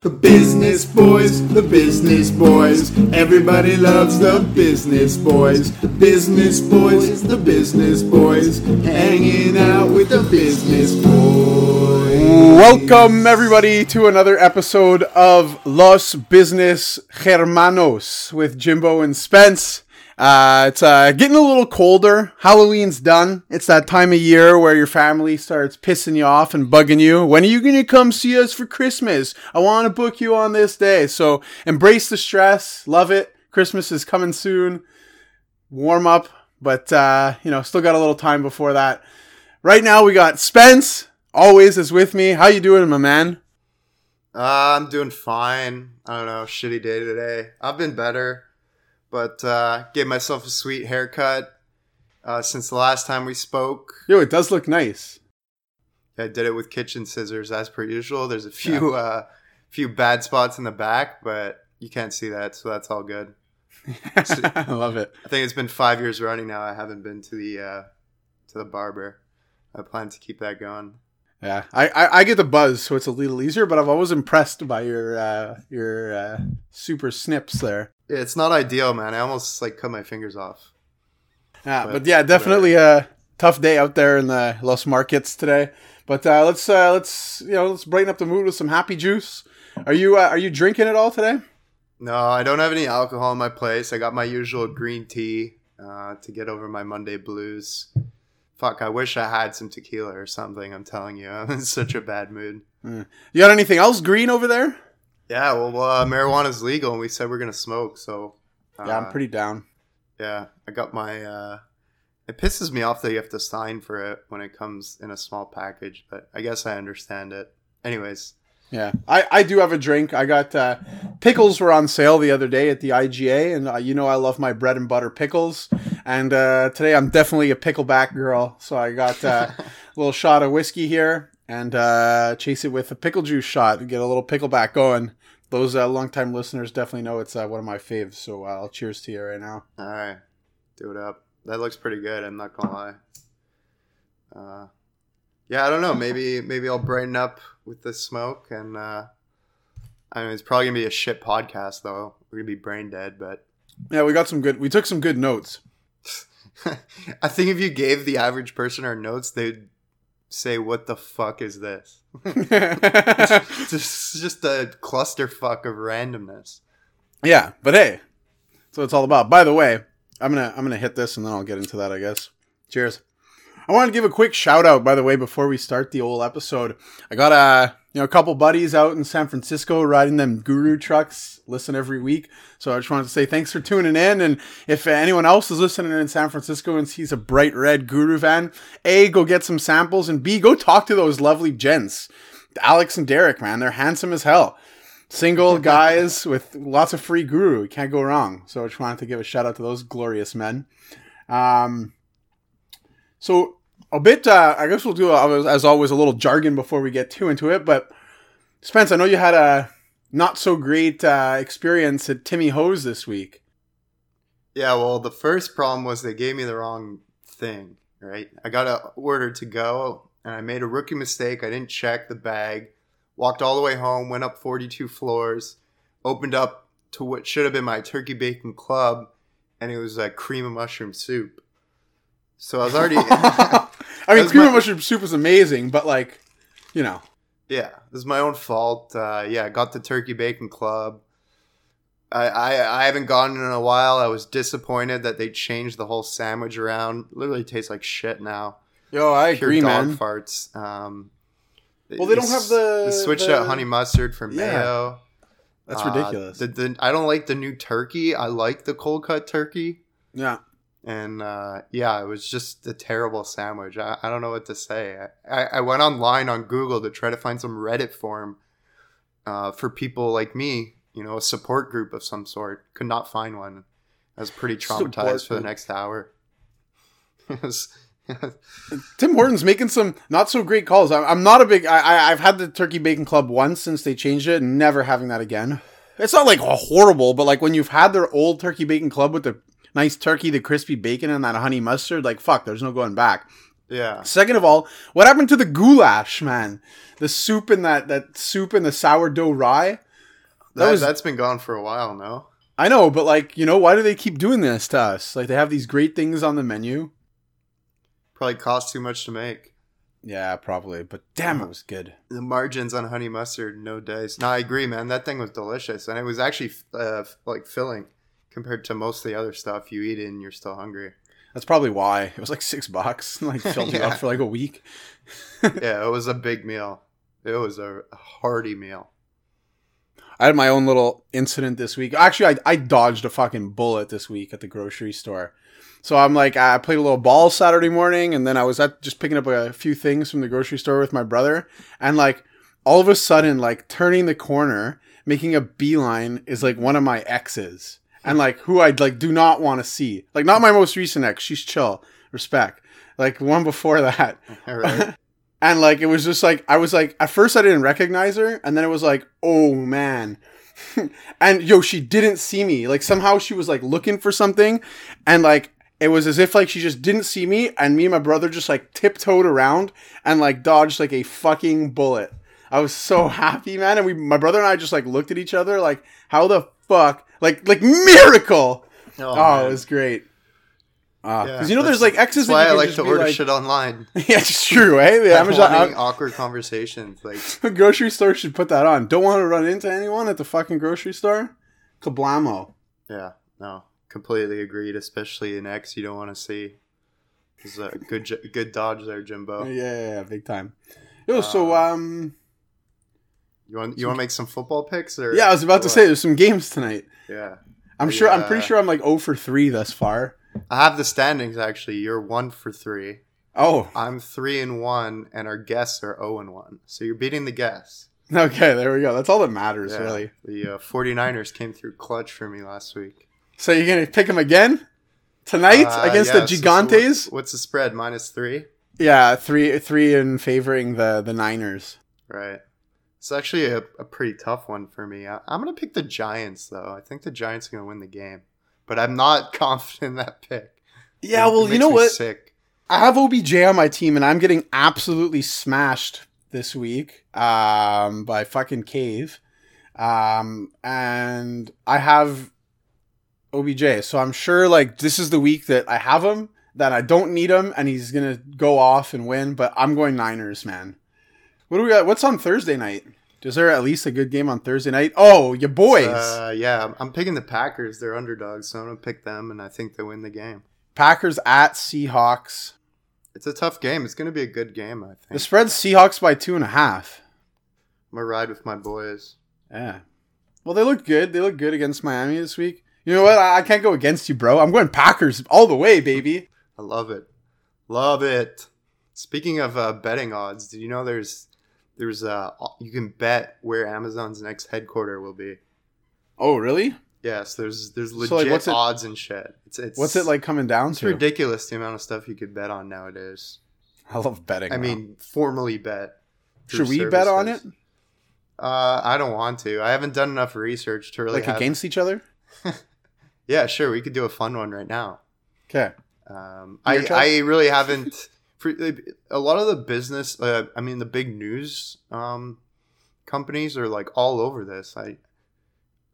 The business boys, the business boys. Everybody loves the business boys. Business boys, the business boys. Hanging out with the business boys. Welcome, everybody, to another episode of Los Business Hermanos with Jimbo and Spence. Uh, it's uh, getting a little colder. Halloween's done. It's that time of year where your family starts pissing you off and bugging you. When are you going to come see us for Christmas? I want to book you on this day. So embrace the stress. Love it. Christmas is coming soon. Warm up, but, uh, you know, still got a little time before that. Right now, we got Spence. Always is with me. How you doing, my man? Uh, I'm doing fine. I don't know, shitty day today. I've been better, but uh, gave myself a sweet haircut uh, since the last time we spoke. Yo, it does look nice. I did it with kitchen scissors as per usual. There's a few uh, few bad spots in the back, but you can't see that, so that's all good. I love it. I think it's been five years running now. I haven't been to the uh, to the barber. I plan to keep that going. Yeah, I, I, I get the buzz, so it's a little easier. But I'm always impressed by your uh, your uh, super snips there. Yeah, it's not ideal, man. I almost like cut my fingers off. Yeah, But but, yeah, definitely a tough day out there in the Los Markets today. But uh, let's uh, let's you know let's brighten up the mood with some happy juice. Are you uh, are you drinking at all today? No, I don't have any alcohol in my place. I got my usual green tea uh, to get over my Monday blues. Fuck, I wish I had some tequila or something. I'm telling you, I'm in such a bad mood. You got anything else green over there? Yeah, well, uh, marijuana's legal, and we said we're gonna smoke. So, uh, yeah, I'm pretty down. Yeah, I got my. Uh, it pisses me off that you have to sign for it when it comes in a small package, but I guess I understand it. Anyways, Yeah, I, I do have a drink. I got uh, pickles were on sale the other day at the IGA, and uh, you know I love my bread and butter pickles. And uh, today I'm definitely a pickleback girl, so I got uh, a little shot of whiskey here and uh, chase it with a pickle juice shot to get a little pickleback going. Those uh, longtime listeners definitely know it's uh, one of my faves. So uh, I'll cheers to you right now. all right, do it up. That looks pretty good. I'm not gonna lie. Uh, yeah, I don't know. Maybe maybe I'll brighten up with the smoke, and uh, I mean it's probably gonna be a shit podcast though. We're gonna be brain dead, but Yeah, we got some good. We took some good notes. I think if you gave the average person our notes, they'd say, "What the fuck is this?" It's just, just a clusterfuck of randomness. Yeah, but hey, that's what it's all about. By the way, I'm gonna I'm gonna hit this and then I'll get into that. I guess. Cheers. I wanted to give a quick shout out, by the way, before we start the whole episode. I got a you know a couple buddies out in San Francisco riding them Guru trucks. Listen every week, so I just wanted to say thanks for tuning in. And if anyone else is listening in San Francisco and sees a bright red Guru van, a go get some samples, and b go talk to those lovely gents, Alex and Derek. Man, they're handsome as hell single guys with lots of free guru. You can't go wrong. So I just wanted to give a shout out to those glorious men. Um, so a bit, uh, I guess we'll do, as always, a little jargon before we get too into it. But Spence, I know you had a not so great uh, experience at Timmy Ho's this week. Yeah, well, the first problem was they gave me the wrong thing, right? I got a order to go and I made a rookie mistake. I didn't check the bag. Walked all the way home, went up 42 floors, opened up to what should have been my turkey bacon club, and it was a cream of mushroom soup. So I was already I mean, cream my- of mushroom soup is amazing, but like, you know, Yeah, this is my own fault. Uh, yeah, I got the turkey bacon club. I, I I haven't gone in a while. I was disappointed that they changed the whole sandwich around. Literally tastes like shit now. yo, I Pure agree, dog man. farts. Um, Well, they don't have the- They switched the- out honey mustard for Yeah. mayo. That's Uh, ridiculous. the, the, I don't like the new turkey. I like the cold cut turkey. yeah. And uh, yeah, it was just a terrible sandwich. I, I don't know what to say. I, I went online on Google to try to find some Reddit forum uh, for people like me, you know, a support group of some sort. Could not find one. I was pretty Support traumatized for the next hour. Was- Tim Hortons making some not so great calls. I'm, I'm not a big. I, I I've had the Turkey Bacon Club once since they changed it, and never having that again. It's not like horrible, but like when you've had their old Turkey Bacon Club with the nice turkey, the crispy bacon, and that honey mustard, like fuck, there's no going back. yeah. Second of all, what happened to the goulash, man? The soup and that that soup and the sourdough rye. That That, was- that's been gone for a while, now. I know, but like, you know, why do they keep doing this to us? Like, they have these great things on the menu. Probably cost too much to make. Yeah, probably. But damn, it was good. The margins on honey mustard, no dice. No, I agree, man. That thing was delicious, and it was actually uh, like filling compared to most of the other stuff you eat and you're still hungry. That's probably why it was like six bucks. Like filled you up for like a week. yeah, it was a big meal. It was a hearty meal. I had my own little incident this week. Actually, I, I dodged a fucking bullet this week at the grocery store. So I'm like, I played a little ball Saturday morning, and then I was at just picking up a few things from the grocery store with my brother, and like all of a sudden, like turning the corner, making a beeline is like one of my exes, and like who I like do not want to see. Like not my most recent ex. She's chill, respect. Like one before that, right. and like it was just like I was like at first I didn't recognize her, and then it was like, oh man. and yo, she didn't see me. Like somehow she was like looking for something, and like it was as if like she just didn't see me, and me and my brother just like tiptoed around and like dodged like a fucking bullet. I was so happy, man, and we, my brother and I just like looked at each other like, how the fuck, like like miracle. Oh, man. it was great. Because Yeah, you know, there's like X's That's why I like to order like- shit online. yeah, it's true, eh? The Amazon wanting awkward conversations. Like, the grocery store should put that on. Don't want to run into anyone at the fucking grocery store? Kablamo. yeah, no, completely agreed. Especially an X you don't want to see. It's a good, good dodge there, Jimbo. yeah, yeah, big time. Yo, so Uh, um, You want you want to make some football picks or? yeah, I was about to what? say there's some games tonight. Yeah, I'm sure. I'm pretty sure I'm like 0 for three thus far. I have the standings actually. You're one for three. Oh, I'm three and one, and our guests are zero and one. So you're beating the guests. okay, there we go. That's all that matters, Yeah. really. The uh, 49ers came through clutch for me last week. So you're gonna pick them again tonight Uh, against yeah, the so- so Gigantes? what- what's the spread? Minus three. yeah, three, three in favoring the the Niners. Right. It's actually a, a pretty tough one for me. I, I'm going to pick the Giants, though. I think the Giants are going to win the game, but I'm not confident in that pick. Yeah, It well, you know what? Sick. I have OBJ on my team, and I'm getting absolutely smashed this week um, by fucking Cave. Um, and I have OBJ, so I'm sure like this is the week that I have him, that I don't need him, and he's gonna go off and win. But I'm going Niners, man. What do we got? What's on Thursday night? Is there at least a good game on Thursday night? Oh, your boys, Uh, yeah, I'm, picking the Packers. They're underdogs, so I'm going to pick them, and I think they win the game. Packers at Seahawks. It's a tough game. It's going to be a good game, I think. The spread's Seahawks by two and a half. I'm going to ride with my boys. Yeah. Well, they look good. They look good against Miami this week. You know what? I, I can't go against you, bro. I'm going Packers all the way, baby. I love it. Love it. Speaking of uh, betting odds, did you know there's there's uh you can bet where Amazon's next headquarter will be? Oh, really? Yes, there's there's So, legit like, what's it- odds and shit. It's it's What's it like coming down It's to? ridiculous the amount of stuff you could bet on nowadays. I love betting. I though. mean, formally bet. should we bet on it? Uh, I don't want to. I haven't done enough research to really Like have- against each other? Yeah, sure. We could do a fun one right now. Okay. Um, I. I really haven't. For, a lot of the business, uh, I mean, the big news um, companies are like all over this. I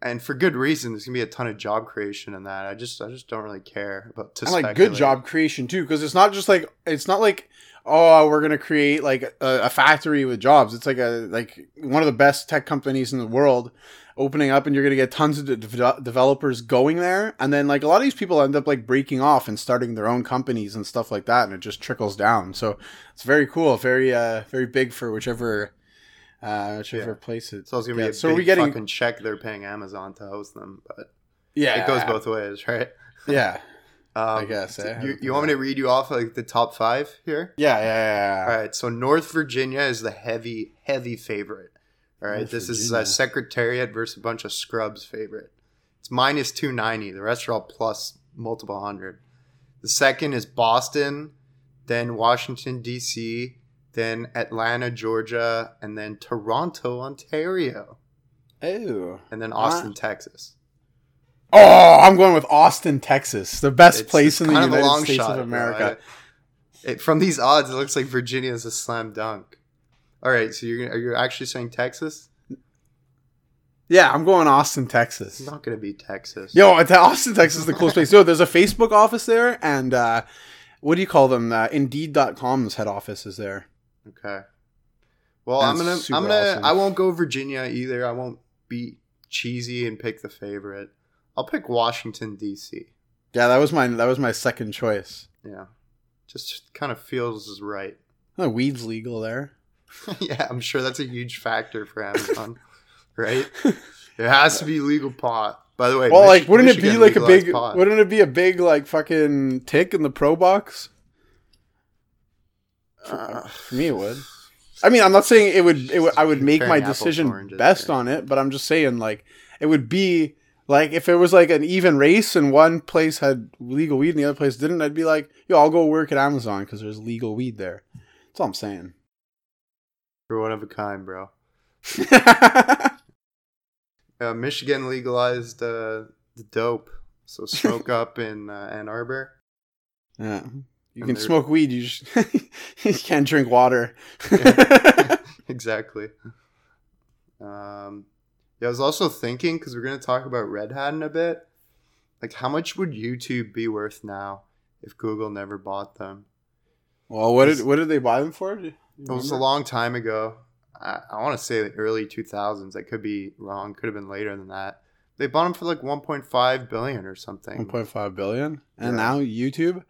and for good reason. There's gonna be a ton of job creation in that. I just, I just don't really care about. To And like speculate. good job creation too, because it's not just like it's not like oh we're gonna create like a, a factory with jobs. It's like a like one of the best tech companies in the world opening up, and you're gonna get tons of de- de- developers going there, and then like a lot of these people end up like breaking off and starting their own companies and stuff like that, and it just trickles down. So it's very cool, very uh very big for whichever uh whichever Yeah. place it's. So it's gonna be a so big are we getting fucking check they're paying Amazon to host them, but yeah it goes both ways, right? yeah Um, I guess, eh? You, you want me to read you off like the top five here? yeah yeah yeah. All yeah. right, so North Virginia is the heavy, heavy favorite. All right, North this is Virginia. uh, Secretariat versus a bunch of scrubs favorite. It's minus 290. The rest are all plus multiple hundred. The second is Boston, then Washington, D.C., then Atlanta, Georgia, and then Toronto, Ontario, Oh. and then Austin, Texas. Oh, I'm going with Austin, Texas, the best It's- place in the a United States shot, of bro. America. I- it, from these odds, it looks like Virginia is a slam dunk. All right, so you're are you actually saying Texas? Yeah, I'm going Austin, Texas. It's not gonna be Texas. Yo, Austin, Texas is the coolest place. Yo, there's a Facebook office there, and uh, what do you call them? Uh, Indeed.com's head office is there. Okay. Well, That's I'm gonna. I'm gonna. awesome. I won't go Virginia either. I won't be cheesy and pick the favorite. I'll pick Washington D.C. Yeah, that was my that was my second choice. Yeah, just kind of feels right. Oh, weed's legal there. yeah, I'm sure that's a huge factor for Amazon, right? It has to be legal pot. By the way, Well, Mich- like, wouldn't it be like a big? pot. Wouldn't it be a big like fucking tick in the pro box? For, Uh, for me, it would. I mean, I'm not saying it would. It would. I would make my Comparing apples to decision oranges best on it, but I'm just saying like it would be like if it was like an even race and one place had legal weed and the other place didn't, I'd be like, yo, I'll go work at Amazon because there's legal weed there. That's all I'm saying. You're one of a kind, bro. Uh, Michigan legalized uh, the dope, so smoke up in uh, Ann Arbor. yeah. You And can they're- smoke weed. You just you can't drink water. exactly. Um, yeah, I was also thinking because we're gonna talk about Red Hat in a bit. Like, how much would YouTube be worth now if Google never bought them? well, what did what did they buy them for? It was a long time ago. I, I want to say the early 2000s. I could be wrong. Could have been later than that. They bought them for like 1.5 billion or something. 1.5 billion and Yeah. now youtube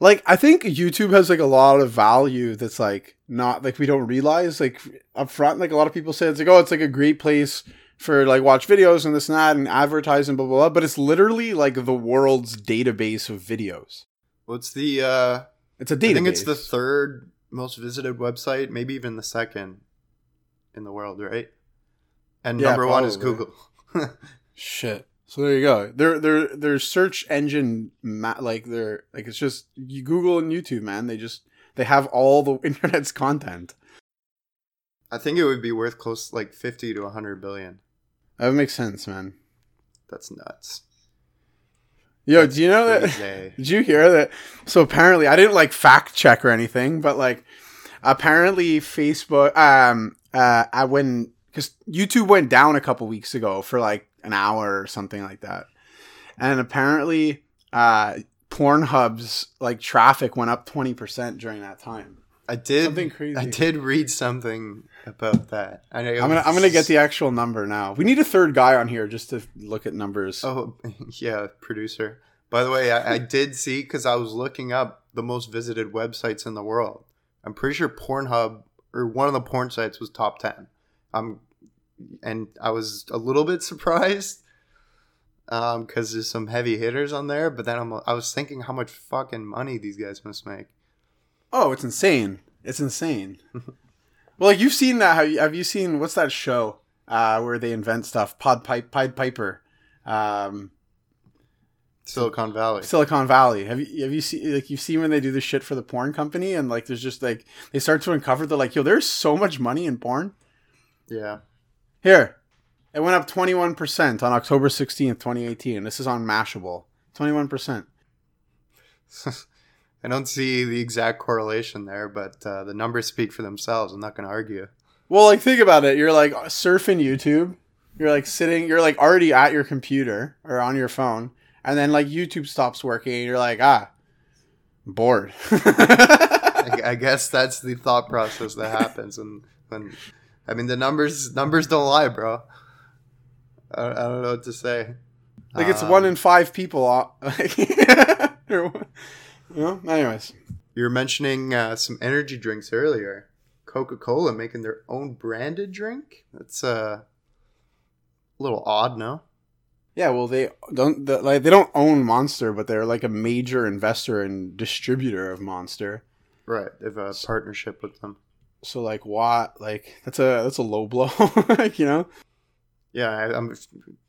like i think youtube has like a lot of value that's like not like we don't realize like up front like a lot of people say it's like oh it's like a great place for like watch videos and this and that and advertise and blah blah blah but it's literally like the world's database of videos What's the? uh it's a database I think it's the third most visited website, maybe even the second in the world, right? And Yeah, number one is. Google. shit so there you go their their their search engine ma- like they're like it's just you google and youtube man they just they have all the internet's content I think it would be worth close like 50 to 100 billion. that makes sense man That's nuts. Yo, do you know that? Did you hear that? So apparently, I didn't like fact check or anything, but like, apparently, Facebook, um, uh, I when because YouTube went down a couple weeks ago for like an hour or something like that, and apparently, uh, Pornhub's like traffic went up twenty percent during that time. I did. Something crazy. I did read something about that. I know. I'm gonna I'm gonna get the actual number now. We need a third guy on here just to look at numbers. Oh yeah, producer. By the way, I, I did see because I was looking up the most visited websites in the world. I'm pretty sure Pornhub or one of the porn sites was top ten. Um, and I was a little bit surprised um because there's some heavy hitters on there. But then I'm I was thinking how much fucking money these guys must make. Oh, it's insane! It's insane. well, like you've seen that. Have you, have you seen what's that show uh, where they invent stuff? Pod Pipe, Pied Piper, um, Silicon Valley. Silicon Valley. Have you have you seen like you've seen when they do the shit for the porn company and like there's just like they start to uncover they're like yo there's so much money in porn. Yeah. Here, it went up twenty one percent on October sixteenth, twenty eighteen. This is on Mashable. Twenty one percent. I don't see the exact correlation there, but uh, the numbers speak for themselves. I'm not going to argue. Well, like think about it. You're like surfing YouTube. You're like sitting. You're like already at your computer or on your phone, and then like YouTube stops working. And you're like, ah, I'm bored. I, I guess that's the thought process that happens, and when I mean the numbers numbers don't lie, bro. I, I don't know what to say. like it's Um, one in five people. uh, or, you know. Anyways, You were mentioning uh, some energy drinks earlier. Coca Cola making their own branded drink. That's uh, a little odd, no? yeah. Well, they don't the, like they don't own Monster, but they're like a major investor and distributor of Monster. Right, they have a partnership with them. So like, what? Like that's a that's a low blow. like you know. Yeah, I I'm,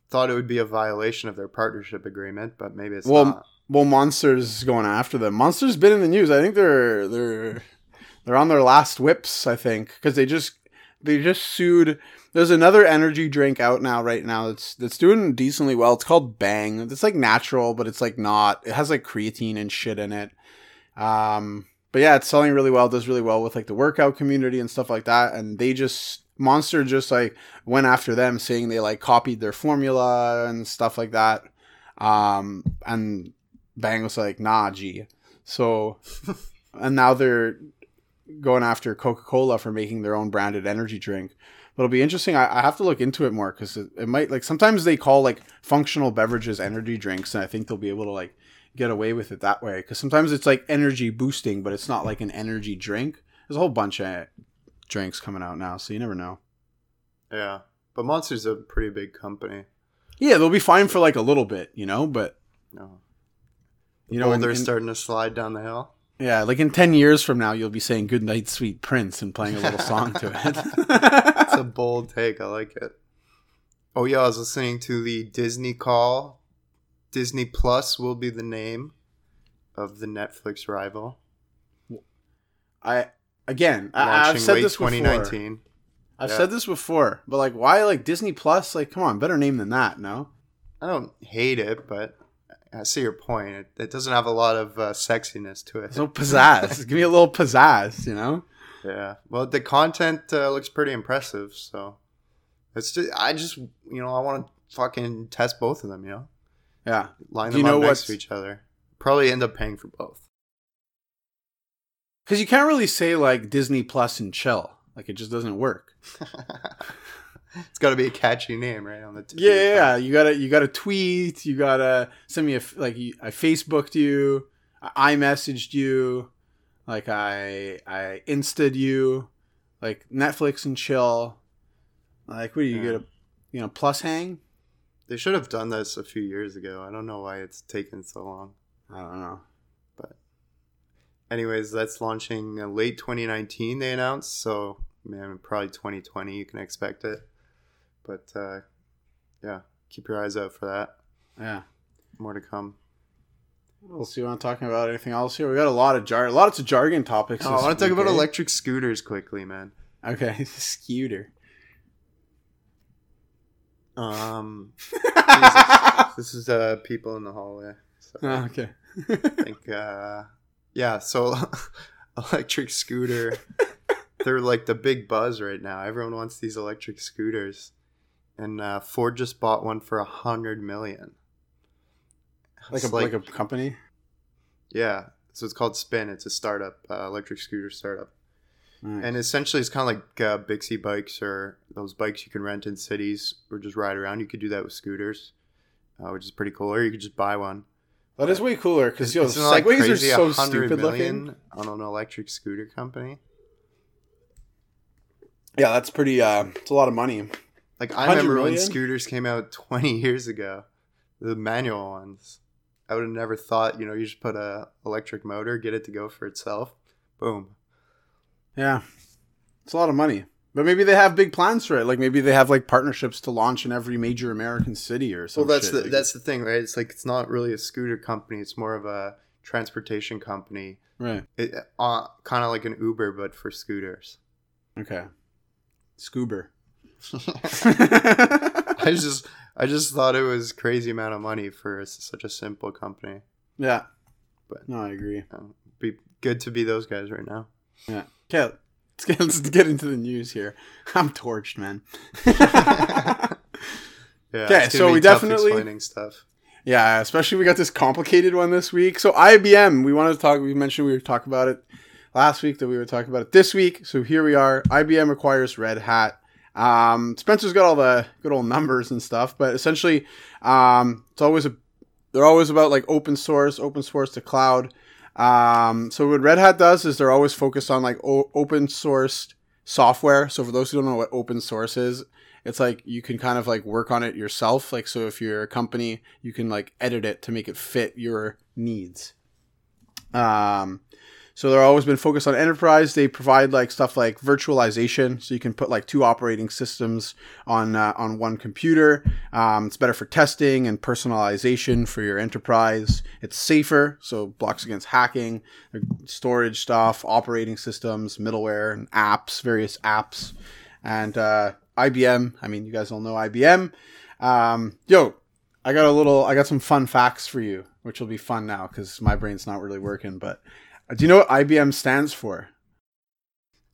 thought it would be a violation of their partnership agreement, but maybe it's Well, not. Well, Monster's going after them. Monster's been in the news. I think they're they're they're on their last whips. I think because they just they just sued. There's another energy drink out now right now that's that's doing decently well. It's called Bang. It's like natural, but it's like not. It has like creatine and shit in it. Um, but yeah, it's selling really well. Does really well with like the workout community and stuff like that. And they just Monster just like went after them, saying they like copied their formula and stuff like that. Um, and Bang was like, "Nah, G." So, and now they're going after Coca Cola for making their own branded energy drink. But it'll be interesting. I, I have to look into it more because it, it might like sometimes they call like functional beverages energy drinks, and I think they'll be able to like get away with it that way. Because sometimes it's like energy boosting, but it's not like an energy drink. There's a whole bunch of drinks coming out now, so you never know. Yeah, but Monster's a pretty big company. Yeah, they'll be fine for like a little bit, you know. But No, you know, they're in- starting to slide down the hill. yeah, like in ten years from now, you'll be saying "Good Night, Sweet Prince" and playing a little song to it. It's a bold take. I like it. Oh yeah, I was listening to the Disney call. Disney Plus will be the name of the Netflix rival. I again, I, I've said late this before. 2019. I've Yeah. said this before, but like, why like Disney Plus? Like, come on, better name than that. No, I don't hate it, but I see your point. It, it doesn't have a lot of uh, sexiness to it. no pizzazz. Give me a little pizzazz, you know? Yeah. Well, the content uh, looks pretty impressive. So it's just, I just, you know, I want to fucking test both of them. You know, Yeah. line them you know up next to each other. Probably end up paying for both. Because you can't really say like Disney Plus and chill. Like, it just doesn't work. it's got to be a catchy name, right? On the of Yeah, yeah. You gotta, you gotta tweet. You gotta send me a like. I Facebooked you. I messaged you. Like I, I instad you. Like Netflix and chill. Like, what do you Yeah. get? A, you know, plus hang. They should have done this a few years ago. I don't know why it's taken so long. I don't know. But anyways, that's launching uh, late 2019. They announced, so man, probably 2020. You can expect it, but uh, yeah, keep your eyes out for that. Yeah. More to come. We'll see. What I'm talking about anything else here. We got a lot of jar, lots of jargon topics. Oh, I want to talk about eh? electric scooters quickly, man. Okay, scooter. Um, this is uh, people in the hallway. So Oh, okay. I think, uh, yeah. So electric scooter, they're like the big buzz right now. Everyone wants these electric scooters, and uh, Ford just bought one for a hundred million. like a It's like, a company. yeah. So it's called Spin. It's a startup, uh, electric scooter startup. Nice. And essentially, it's kind of like uh, Bixi bikes or those bikes you can rent in cities or just ride around. You could do that with scooters, uh, which is pretty cool. Or you could just buy one. that is way cooler because yo, Isn't it, like, segways are crazy, so 100 stupid looking. on an electric scooter company. Yeah, that's pretty. uh It's a lot of money. Like I 100 remember when scooters came out 20 years ago, the manual ones. I would have never thought, you know, you just put a electric motor, get it to go for itself, boom. Yeah, it's a lot of money. But maybe they have big plans for it. Like maybe they have like partnerships to launch in every major American city or something. Well, that's the that's the thing, right? It's like it's not really a scooter company; it's more of a transportation company. right. It, uh, kind of like an Uber, but for scooters. Okay. Scoober. I just I just thought it was crazy amount of money for such a simple company. Yeah. But- no, I agree. Um, be good to be those guys right now. Yeah. Okay, let's get, let's get into the news here. I'm torched, man. Yeah. Okay, so we definitely- explaining stuff. yeah, especially we got this complicated one this week. So IBM, we wanted to talk. We mentioned we were talk about it last week that we were talking about it this week. So here we are. IBM acquires Red Hat. Um, Spencer's got all the good old numbers and stuff, but essentially, um, it's always a they're always about like open source, open source to cloud. Um, so what Red Hat does is they're always focused on like o- open sourced software. So for those who don't know what open source is, it's like you can kind of like work on it yourself. Like so, if you're a company, you can like edit it to make it fit your needs. Um, so they're always been focused on enterprise. They provide like stuff like virtualization, so you can put like two operating systems on uh, on one computer. Um, it's better for testing and personalization for your enterprise. It's safer, so blocks against hacking, storage stuff, operating systems, middleware, and apps, various apps, and uh, IBM. I mean, you guys all know IBM. Um, yo, I got a little. I got some fun facts for you, which will be fun now because my brain's not really working. But do you know what IBM stands for?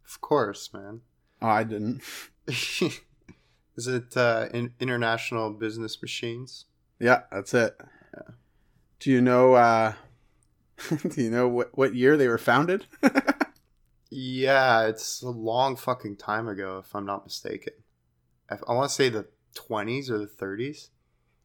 Of course, man. Oh, I didn't. Is it uh, in, International Business Machines? Yeah, that's it. Yeah. Do you know? uh Do you know what what year they were founded? Yeah, it's a long fucking time ago, if I'm not mistaken. I, I want to say the 20s or the 30s.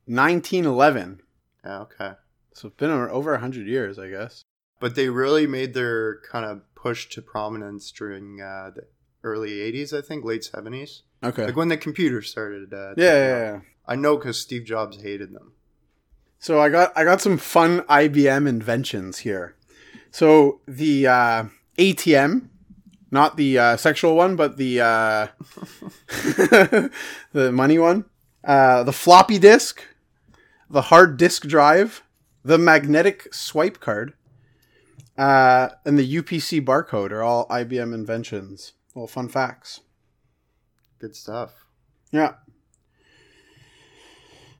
1911. Yeah, okay. So it's been over hundred years, I guess. But they really made their kind of push to prominence during uh, the early 80s, I think, late 70s. Okay. Like when the computer started. Uh, yeah, yeah, yeah. I know because Steve Jobs hated them. So I got I got some fun IBM inventions here. So the uh, ATM, not the uh, sexual one, but the uh, the money one. Uh, the floppy disk, the hard disk drive, the magnetic swipe card, uh, and the UPC barcode are all IBM inventions. Well, fun facts. Good stuff. Yeah.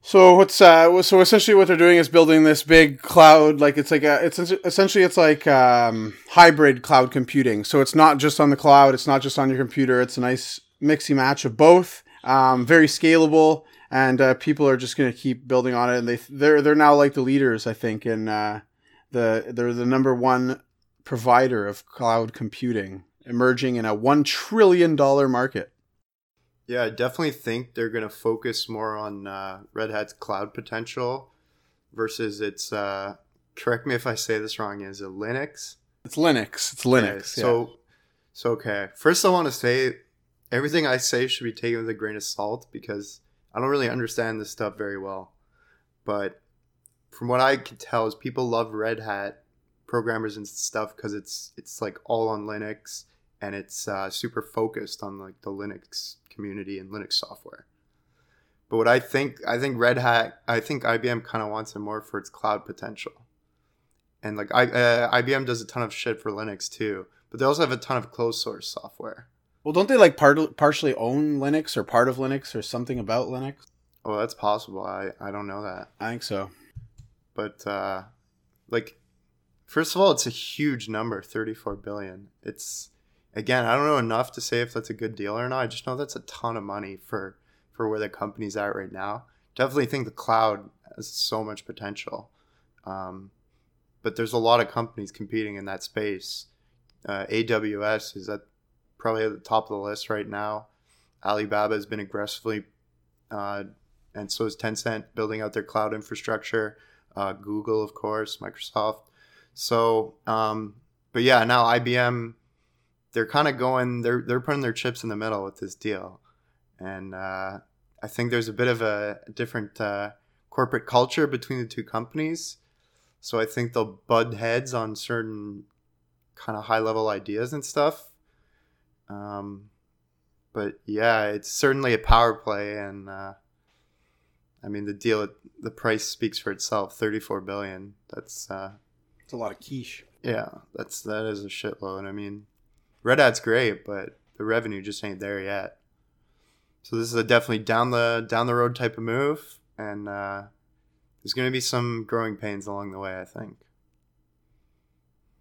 So what's uh so essentially what they're doing is building this big cloud like it's like a it's essentially it's like um hybrid cloud computing. So it's not just on the cloud, it's not just on your computer, it's a nice mixy match of both. Um very scalable and uh, people are just going to keep building on it and they they're they're now like the leaders I think in uh the they're the number 1 provider of cloud computing emerging in a 1 trillion dollar market. Yeah, I definitely think they're going to focus more on uh, Red Hat's cloud potential versus its. Uh, correct me if I say this wrong. Is it Linux? It's Linux. It's Linux. Okay, so, so okay. First, I want to say everything I say should be taken with a grain of salt because I don't really understand this stuff very well. But from what I can tell, is people love Red Hat programmers and stuff because it's it's like all on Linux and it's uh, super focused on like the Linux community and Linux software. But what I think, I think Red Hat, I think IBM kind of wants it more for its cloud potential. And like I, uh, IBM does a ton of shit for Linux too, but they also have a ton of closed source software. Well, don't they like part partially own Linux or part of Linux or something about Linux? Oh, that's possible. I, I don't know that. I think so. But uh, like, first of all, it's a huge number, thirty-four billion. It's again, I don't know enough to say if that's a good deal or not. I just know that's a ton of money for for where the company's at right now. Definitely think the cloud has so much potential, um, but there's a lot of companies competing in that space. Uh, AWS is at probably at the top of the list right now. Alibaba has been aggressively, uh, and so is Tencent building out their cloud infrastructure. Uh, Google, of course, Microsoft. So, um, but yeah, now IBM they're kind of going they're they're putting their chips in the middle with this deal, and uh, I think there's a bit of a different uh, corporate culture between the two companies. So I think they'll bud heads on certain kind of high level ideas and stuff. Um, but yeah, it's certainly a power play, and uh, I mean the deal, the price speaks for itself. Thirty four billion. That's uh, it's a lot of quiche. Yeah, that's that is a shitload. I mean, Red Hat's great, but the revenue just ain't there yet. So this is a definitely down the down the road type of move, and uh, there's going to be some growing pains along the way. I think.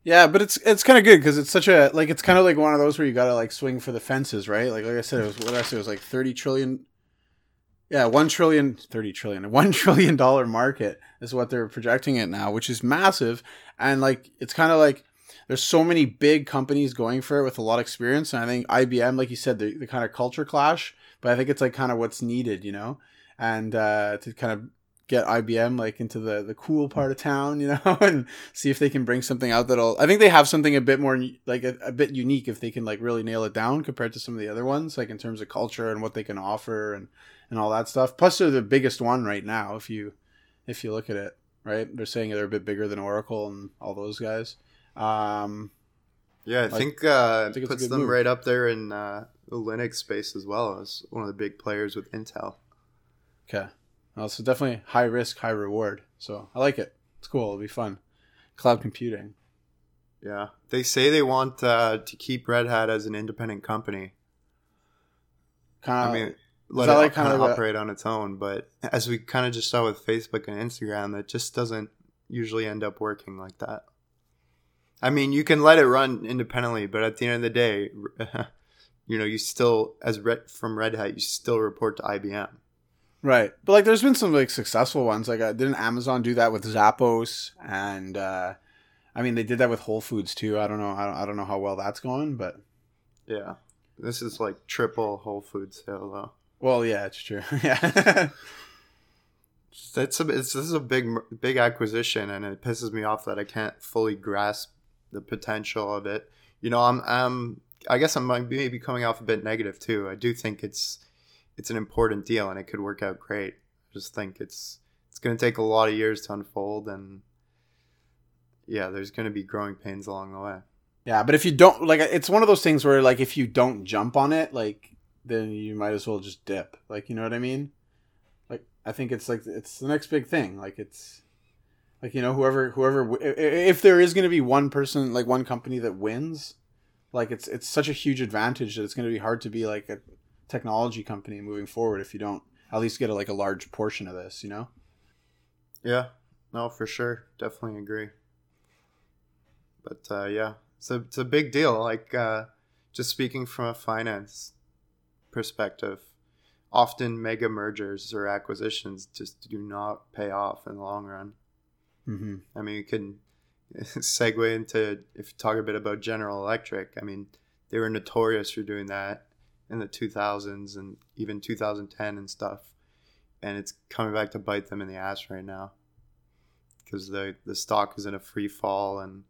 Yeah, but it's it's kind of good because it's such a like it's kind of like one of those where you gotta like swing for the fences, right? Like like I said, it was what I say? It was like thirty trillion. Yeah, one trillion, thirty trillion, one trillion dollar market is what they're projecting it now, which is massive. And like it's kind of like there's so many big companies going for it with a lot of experience, and I think IBM, like you said, the, the kind of culture clash, but I think it's like kind of what's needed, you know, and uh, to kind of get IBM like into the the cool part of town, you know, and see if they can bring something out that'll. I think they have something a bit more like a, a, bit unique if they can like really nail it down compared to some of the other ones, like in terms of culture and what they can offer and and all that stuff. Plus, they're the biggest one right now. If you if you look at it, right, they're saying they're a bit bigger than Oracle and all those guys. Um, yeah, I like, think, uh, I think puts them move. right up there in uh, the Linux space as well as one of the big players with Intel. Okay, well, so definitely high risk, high reward. So I like it. It's cool. It'll be fun. Cloud computing. Yeah, they say they want uh, to keep Red Hat as an independent company. Kind of. I mean, let it like kind of operate on its own. But as we kind of just saw with Facebook and Instagram, that just doesn't usually end up working like that. I mean, you can let it run independently, but at the end of the day, you know, you still as Red, from Red Hat, you still report to IBM. Right, but like, there's been some like successful ones. Like, uh, didn't Amazon do that with Zappos? And uh, I mean, they did that with Whole Foods too. I don't know. I don't, I don't know how well that's going, but Yeah, this is like triple Whole Foods sale though. Well, yeah, it's true. yeah, It's a, it's, this is a big big acquisition, and it pisses me off that I can't fully grasp the potential of it. You know, I'm I'm I guess I'm maybe coming off a bit negative too. I do think it's it's an important deal, and it could work out great. I just think it's it's going to take a lot of years to unfold, and yeah, there's going to be growing pains along the way. yeah. But if you don't like, it's one of those things where like if you don't jump on it, like then you might as well just dip. Like, you know what I mean? Like, I think it's like it's the next big thing. Like, it's like you know whoever whoever if there is going to be one person like one company that wins, like it's it's such a huge advantage that it's going to be hard to be like a technology company moving forward if you don't at least get a, like a large portion of this. You know? Yeah, no, for sure, definitely agree. But uh, yeah, it's a it's a big deal. Like uh, just speaking from a finance perspective, often mega mergers or acquisitions just do not pay off in the long run. Mm-hmm. I mean, you can segue into if you talk a bit about General Electric. I mean, they were notorious for doing that in the 2000s and even 2010 and stuff, and it's coming back to bite them in the ass right now because the the stock is in a free fall and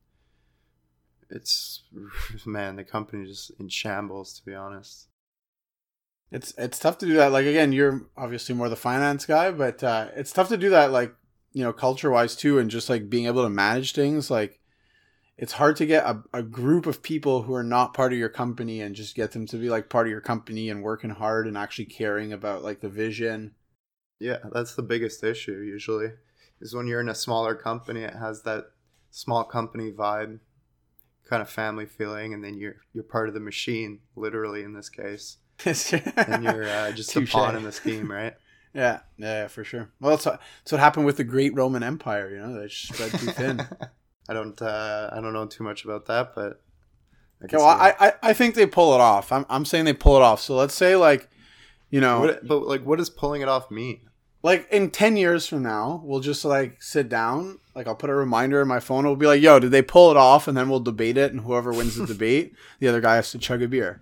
it's man the company just in shambles to be honest. It's it's tough to do that. Like again, you're obviously more the finance guy, but uh, it's tough to do that. Like you know, culture wise too, and just like being able to manage things. Like it's hard to get a, a group of people who are not part of your company and just get them to be like part of your company and working hard and actually caring about like the vision. Yeah, that's the biggest issue usually. Is when you're in a smaller company, it has that small company vibe, kind of family feeling, and then you're you're part of the machine, literally in this case, and you're uh, just a pawn in the scheme, right? yeah, yeah, for sure. Well, that's, what happened with the great Roman Empire. You know, they just spread too thin. I don't uh, I don't know too much about that, but I Okay, well. I, I I think they pull it off. I'm I'm saying they pull it off. So let's say like, you know, What, but like, what does pulling it off mean? like in 10 years from now we'll just like sit down like i'll put a reminder in my phone it'll be like yo did they pull it off and then we'll debate it and whoever wins the debate the other guy has to chug a beer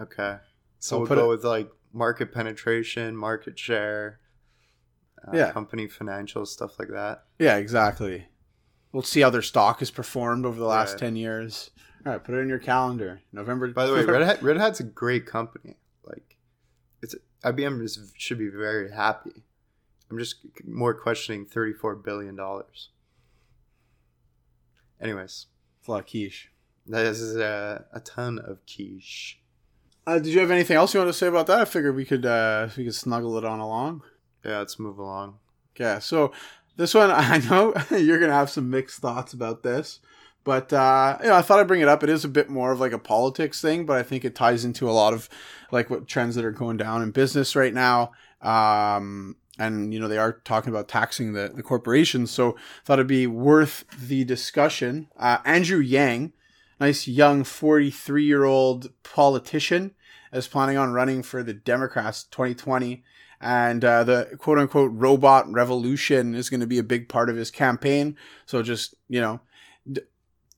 Okay, so we'll go it- with like market penetration, market share, uh, Yeah. company financials, stuff like that. yeah exactly we'll see how their stock has performed over the last Right. 10 years all right put it in your calendar november By the way, Red Hat Red Hat's a great company. Like, it's IBM is, should be very happy. I'm just more questioning 34 billion dollars. Anyways, it's a lot of quiche that is a, a ton of quiche. Uh, did you have anything else you want to say about that i figured we could uh we could snuggle it on along Yeah, let's move along. Yeah, so this one I know you're gonna have some mixed thoughts about this, but uh, you know I thought I'd bring it up. It is a bit more of like a politics thing, but I think it ties into a lot of like what trends that are going down in business right now. Um, and you know they are talking about taxing the the corporations, so thought it'd be worth the discussion. Uh, Andrew Yang, nice young 43 year old politician, is planning on running for the Democrats 2020 and uh, the quote unquote robot revolution is going to be a big part of his campaign. So just you know,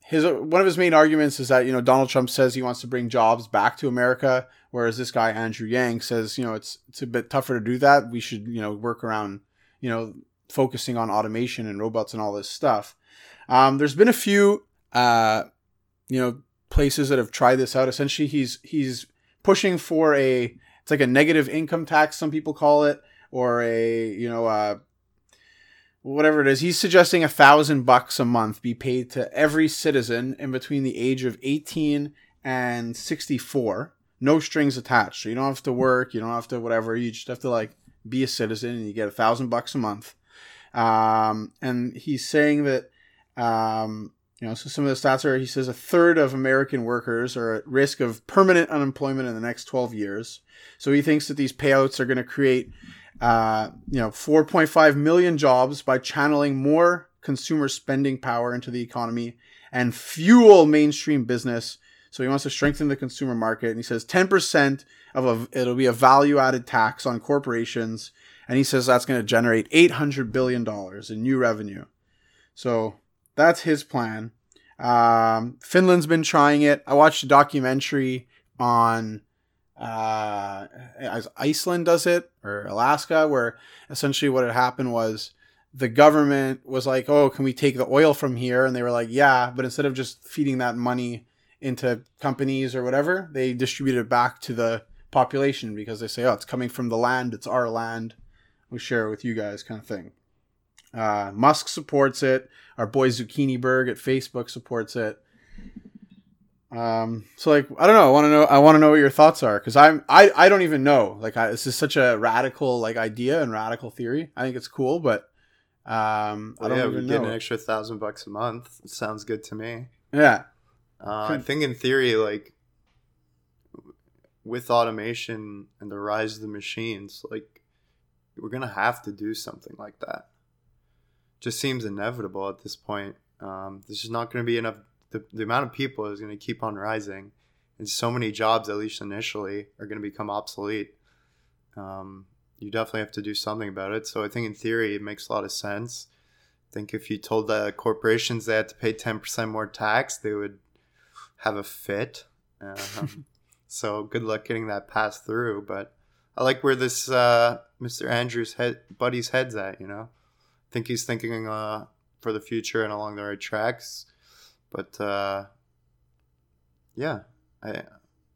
his one of his main arguments is that you know Donald Trump says he wants to bring jobs back to America, whereas this guy Andrew Yang says you know it's it's a bit tougher to do that. We should you know work around you know focusing on automation and robots and all this stuff. Um, there's been a few uh, you know places that have tried this out. Essentially, he's he's pushing for a it's like a negative income tax some people call it or a you know uh whatever it is. He's suggesting a thousand bucks a month be paid to every citizen in between the age of 18 and 64 no strings attached. So you don't have to work. You don't have to whatever. You just have to like be a citizen and you get a thousand bucks a month. Um and he's saying that um you know, so some of the stats are he says a third of American workers are at risk of permanent unemployment in the next 12 years. So he thinks that these payouts are going to create, uh, you know, 4.5 million jobs by channeling more consumer spending power into the economy and fuel mainstream business So he wants to strengthen the consumer market, and he says 10% of a it'll be a value added tax on corporations, and he says that's going to generate 800 billion dollars in new revenue. So that's his plan. Um, Finland's been trying it. I watched a documentary on uh, as Iceland does it or Alaska, where essentially what had happened was the government was like, "Oh, can we take the oil from here?" And they were like, "Yeah," but instead of just feeding that money into companies or whatever, they distribute it back to the population because they say, "Oh, it's coming from the land. It's our land. We share it with you guys," kind of thing. Uh, Musk supports it. Our boy Zucchiniberg at Facebook supports it. Um, so like, I don't know. I want to know. I want to know what your thoughts are because I'm. I I don't even know. Like, I, this is such a radical like idea and radical theory. I think it's cool, but um, I don't yeah, even we get know. an extra thousand bucks a month. It sounds good to me. yeah. Uh, I think in theory, like with automation and the rise of the machines, like we're gonna have to do something like that. Just seems inevitable at this point. Um, there's just not gonna be enough. The, the amount of people is gonna keep on rising, and so many jobs, at least initially, are gonna become obsolete. Um, you definitely have to do something about it. So I think in theory, it makes a lot of sense. I think if you told the corporations they had to pay 10% more tax, they would have a fit. Um, so good luck getting that passed through. But I like where this uh, Mr. Andrews head buddy's head's at. You know, think he's thinking uh, for the future and along the right tracks. But uh, yeah, I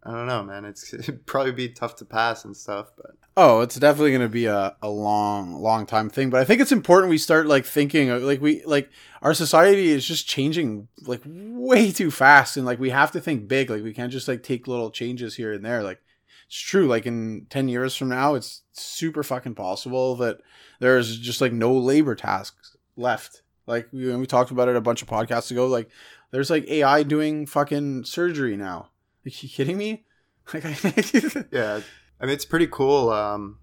I don't know, man. It's it'd probably be tough to pass and stuff. But Oh, it's definitely going to be a, a long, long time thing. But I think it's important we start like thinking like we like our society is just changing like way too fast, and like we have to think big. Like we can't just like take little changes here and there. Like it's true. Like in ten years from now, it's super fucking possible that there's just like no labor tasks left. Like we, we talked about it a bunch of podcasts ago. Like there's like AI doing fucking surgery now. Are you kidding me? Like I, yeah, I mean it's pretty cool. Um,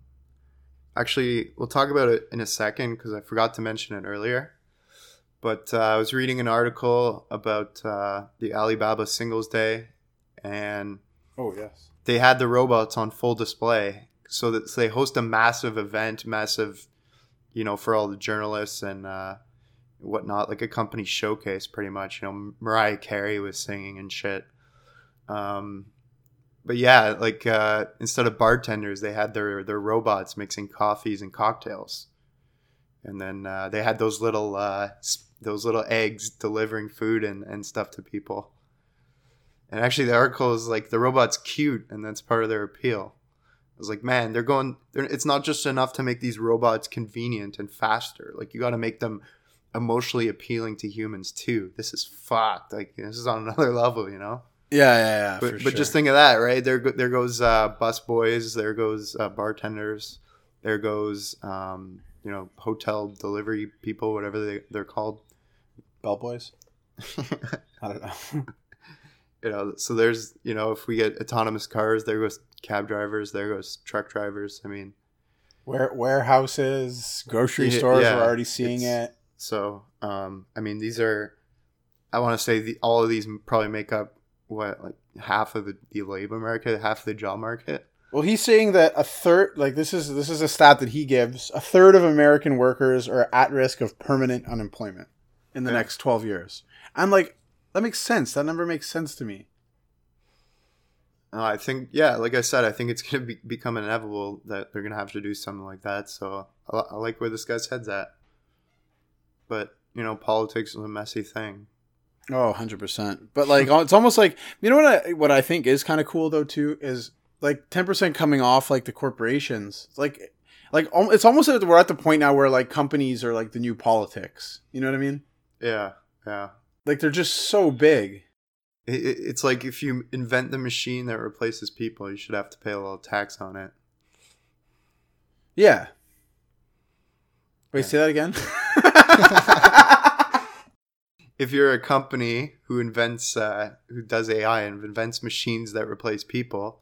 actually, we'll talk about it in a second because I forgot to mention it earlier. But uh, I was reading an article about uh, the Alibaba Singles Day, and oh yes. They had the robots on full display. So that so they host a massive event, massive, you know, for all the journalists and uh, whatnot, like a company showcase, pretty much. You know, Mariah Carey was singing and shit. Um, but yeah, like uh, instead of bartenders, they had their their robots mixing coffees and cocktails, and then uh, they had those little uh, those little eggs delivering food and, and stuff to people. And actually, the article is like the robot's cute, and that's part of their appeal. I was like, man, they're going. They're, it's not just enough to make these robots convenient and faster. Like you got to make them emotionally appealing to humans too. This is fucked. Like this is on another level, you know. Yeah, yeah, yeah. But, but sure. just think of that, right? There, there goes uh, bus boys. There goes uh, bartenders. There goes, um, you know, hotel delivery people, whatever they, they're called. bellboys. I don't know. You know, so there's, you know, if we get autonomous cars, there goes cab drivers. There goes truck drivers. I mean, Ware- warehouses, grocery stores. yeah, we're already seeing it. so um, I mean, these are. I want to say the, all of these probably make up what like half of the, the labor market, half of the job market. Well, he's saying that a third, like this is this is a stat that he gives. A third of American workers are at risk of permanent unemployment in the Yeah. next twelve years. I'm like, that makes sense. That number makes sense to me. Uh, I think, yeah, like I said, I think it's going to be, become inevitable that they're going to have to do something like that. So I, I like where this guy's head's at. But, you know, politics is a messy thing. Oh, 100%. But like it's almost like you know what I what I think is kind of cool though too is like 10% coming off like the corporations. Like like it's almost like we're at the point now where like companies are like the new politics. You know what I mean? Yeah, yeah. Like they're just so big. It, it, it's like if you invent the machine that replaces people, you should have to pay a little tax on it. Yeah. Wait, Yeah. say that again? If you're a company who invents, uh, who does AI and invents machines that replace people,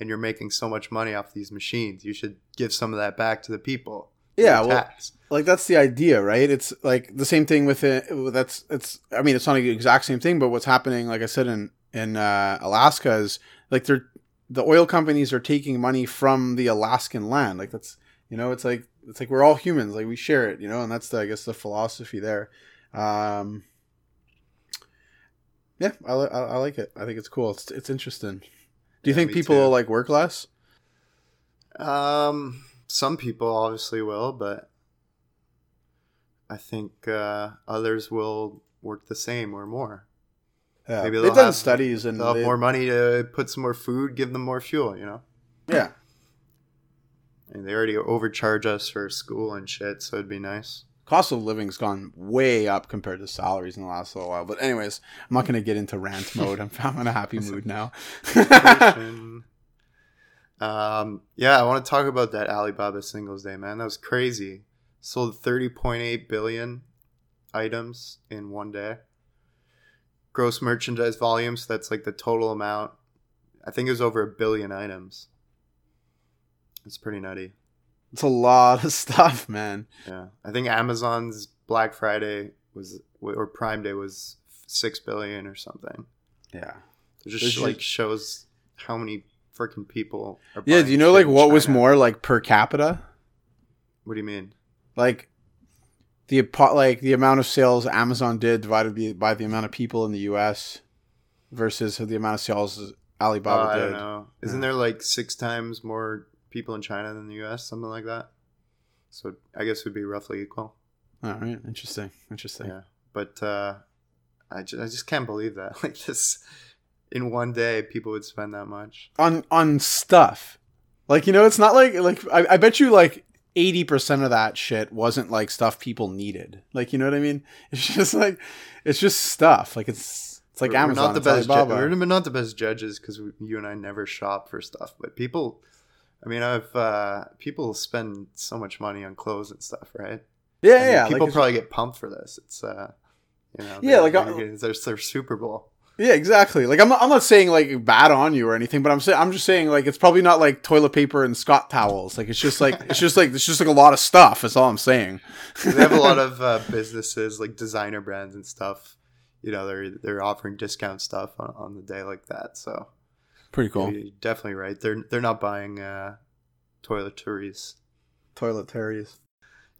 and you're making so much money off these machines, you should give some of that back to the people. Yeah, well, like that's the idea, right? It's like the same thing with it. That's it's. I mean, it's not the exact same thing, but what's happening, like I said in in uh, Alaska is like they're the oil companies are taking money from the Alaskan land. Like that's you know it's like it's like we're all humans. Like we share it. You know, and that's the I guess the philosophy there. Um, yeah, I, I, I like it. I think it's cool. It's it's interesting. Do you Yeah, think people too. will like work less? Um, some people obviously will, but I think uh, others will work the same or more. Yeah, Maybe they've done have- studies and They'll have more money to put some more food, give them more fuel. You know, yeah. and they already overcharge us for school and shit, so it'd be nice. cost of living's gone way up compared to salaries in the last little while. But anyways, I'm not gonna get into rant mode. I'm, I'm in a happy mood now. Um, yeah, I want to talk about that Alibaba Singles Day, man. That was crazy. Sold 30.8 billion items in one day. Gross merchandise volume, so that's like the total amount. I think it was over a billion items. It's pretty nutty. it's a lot of stuff, man. Yeah, I think Amazon's Black Friday was or Prime Day was six billion or something. Yeah. It just There's like just- shows how many freaking people are. Yeah. Do you know like what was more like per capita? What do you mean? Like the like the amount of sales Amazon did divided by, by the amount of people in the U.S. versus the amount of sales Alibaba Uh, I did. don't know. Isn't Yeah. there like six times more people in China than the U.S. Something like that. So I guess it would be roughly equal. All right. Interesting. Interesting. Yeah, but uh, I just, I just can't believe that like this in one day people would spend that much. on on stuff. Like you know, it's not like like I, I bet you like eighty percent of that shit wasn't like stuff people needed. Like you know what I mean? It's just like it's just stuff. Like it's it's like We're- Amazon. We're not the best. Ju- we're not the best judges because you and I never shop for stuff. But people, I mean, I've uh, people spend so much money on clothes and stuff, right? yeah, I mean, yeah. People like, probably get pumped for this. It's uh, you know, Yeah, like, they're I- getting- it's their Super Bowl. Yeah, exactly. Like I'm not, I'm not saying like bad on you or anything, but I'm saying I'm just saying like it's probably not like toilet paper and Scott towels. Like it's just like it's just like it's just like a lot of stuff. That's all I'm saying. they have a lot of uh, businesses like designer brands and stuff. You know, they're they're offering discount stuff on, on the day like that. So Pretty cool. you're definitely right. They're they're not buying uh, toiletries. Toiletries.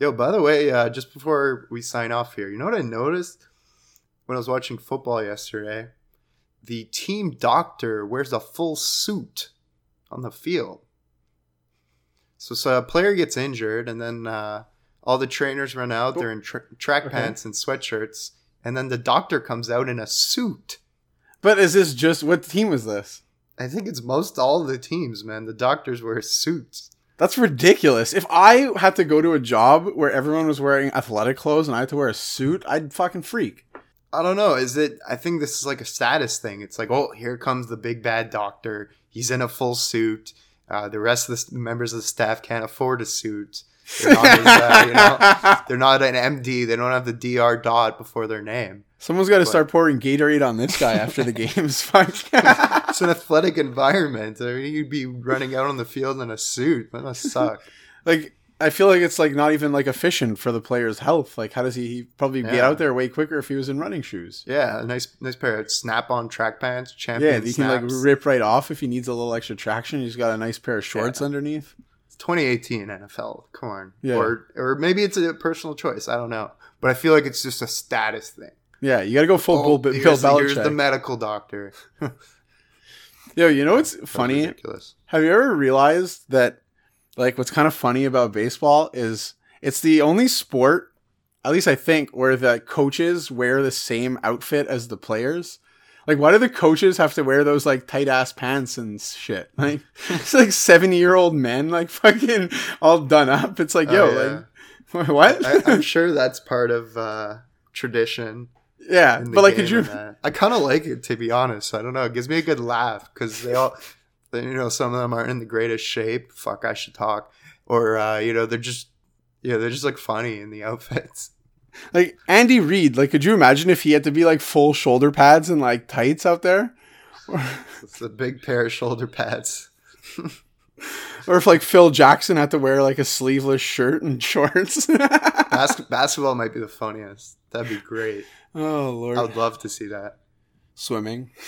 Yo, by the way, uh, just before we sign off here, you know what I noticed when I was watching football yesterday? The team doctor wears a full suit on the field. So, so a player gets injured, and then uh, all the trainers run out. They're in tra- track Okay. pants and sweatshirts, and then the doctor comes out in a suit. But is this just what team was this? I think it's most all the teams, man. The doctors wear suits. That's ridiculous. If I had to go to a job where everyone was wearing athletic clothes and I had to wear a suit, I'd fucking freak. I don't know. Is it? I think this is like a status thing. It's like, oh, here comes the big bad doctor. He's in a full suit. Uh, the rest of the members of the staff can't afford a suit. They're not, as, uh, you know, they're not an MD. They don't have the DR dot before their name. Someone's got to start pouring Gatorade on this guy after the games. It's an athletic environment. I mean, you'd be running out on the field in a suit. That must suck. like, I feel like it's like not even like efficient for the player's health. Like, how does he, he probably get out there way quicker if he was in running shoes? Yeah, a nice, nice pair of snap-on track pants. Champion Yeah, he can like rip right off if he needs a little extra traction. He's got a nice pair of shorts underneath. It's 2018 NFL. Come on. Yeah. Or or maybe it's a personal choice. I don't know. But I feel like it's just a status thing. Yeah, you got to go full oh, Bill, Bill Oh, here's, the- Belichick. medical doctor. Yo, you know what's That's funny? Ridiculous. Have you ever realized that, like, what's kind of funny about baseball is it's the only sport, at least I think, where the coaches wear the same outfit as the players. Like, why do the coaches have to wear those like tight ass pants and shit? Like, it's like seventy year old men, like fucking all done up. It's like, yo, Oh, like, what? I, I'm sure that's part of uh, tradition. yeah, but like, could you? I kind of like it to be honest. I don't know. It gives me a good laugh because they all, you know, some of them aren't in the greatest shape. Fuck, I should talk. Or uh, you know, they're just, yeah, you know, they're just like funny in the outfits. Like Andy Reid, like, could you imagine if he had to be like full shoulder pads and like tights out there? It's a big pair of shoulder pads. Or if like Phil Jackson had to wear like a sleeveless shirt and shorts. Bas- basketball might be the funniest. That'd be great. oh lord. I would love to see that. Swimming.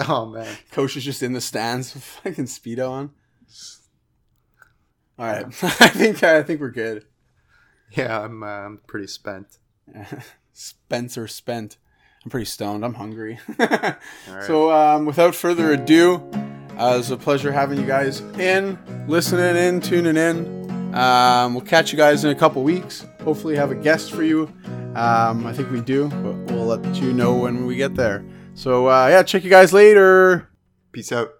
Oh man. Coach is just in the stands with fucking speedo on. All right, I think I think we're good. Yeah, I'm uh, I'm pretty spent. Spencer spent. I'm pretty stoned. I'm hungry. Right. So, um, without further ado, uh, it was a pleasure having you guys in, listening in, tuning in. Um, we'll catch you guys in a couple weeks. Hopefully, have a guest for you. Um, I think we do, but we'll let you know when we get there. So, uh, yeah, check you guys later. Peace out.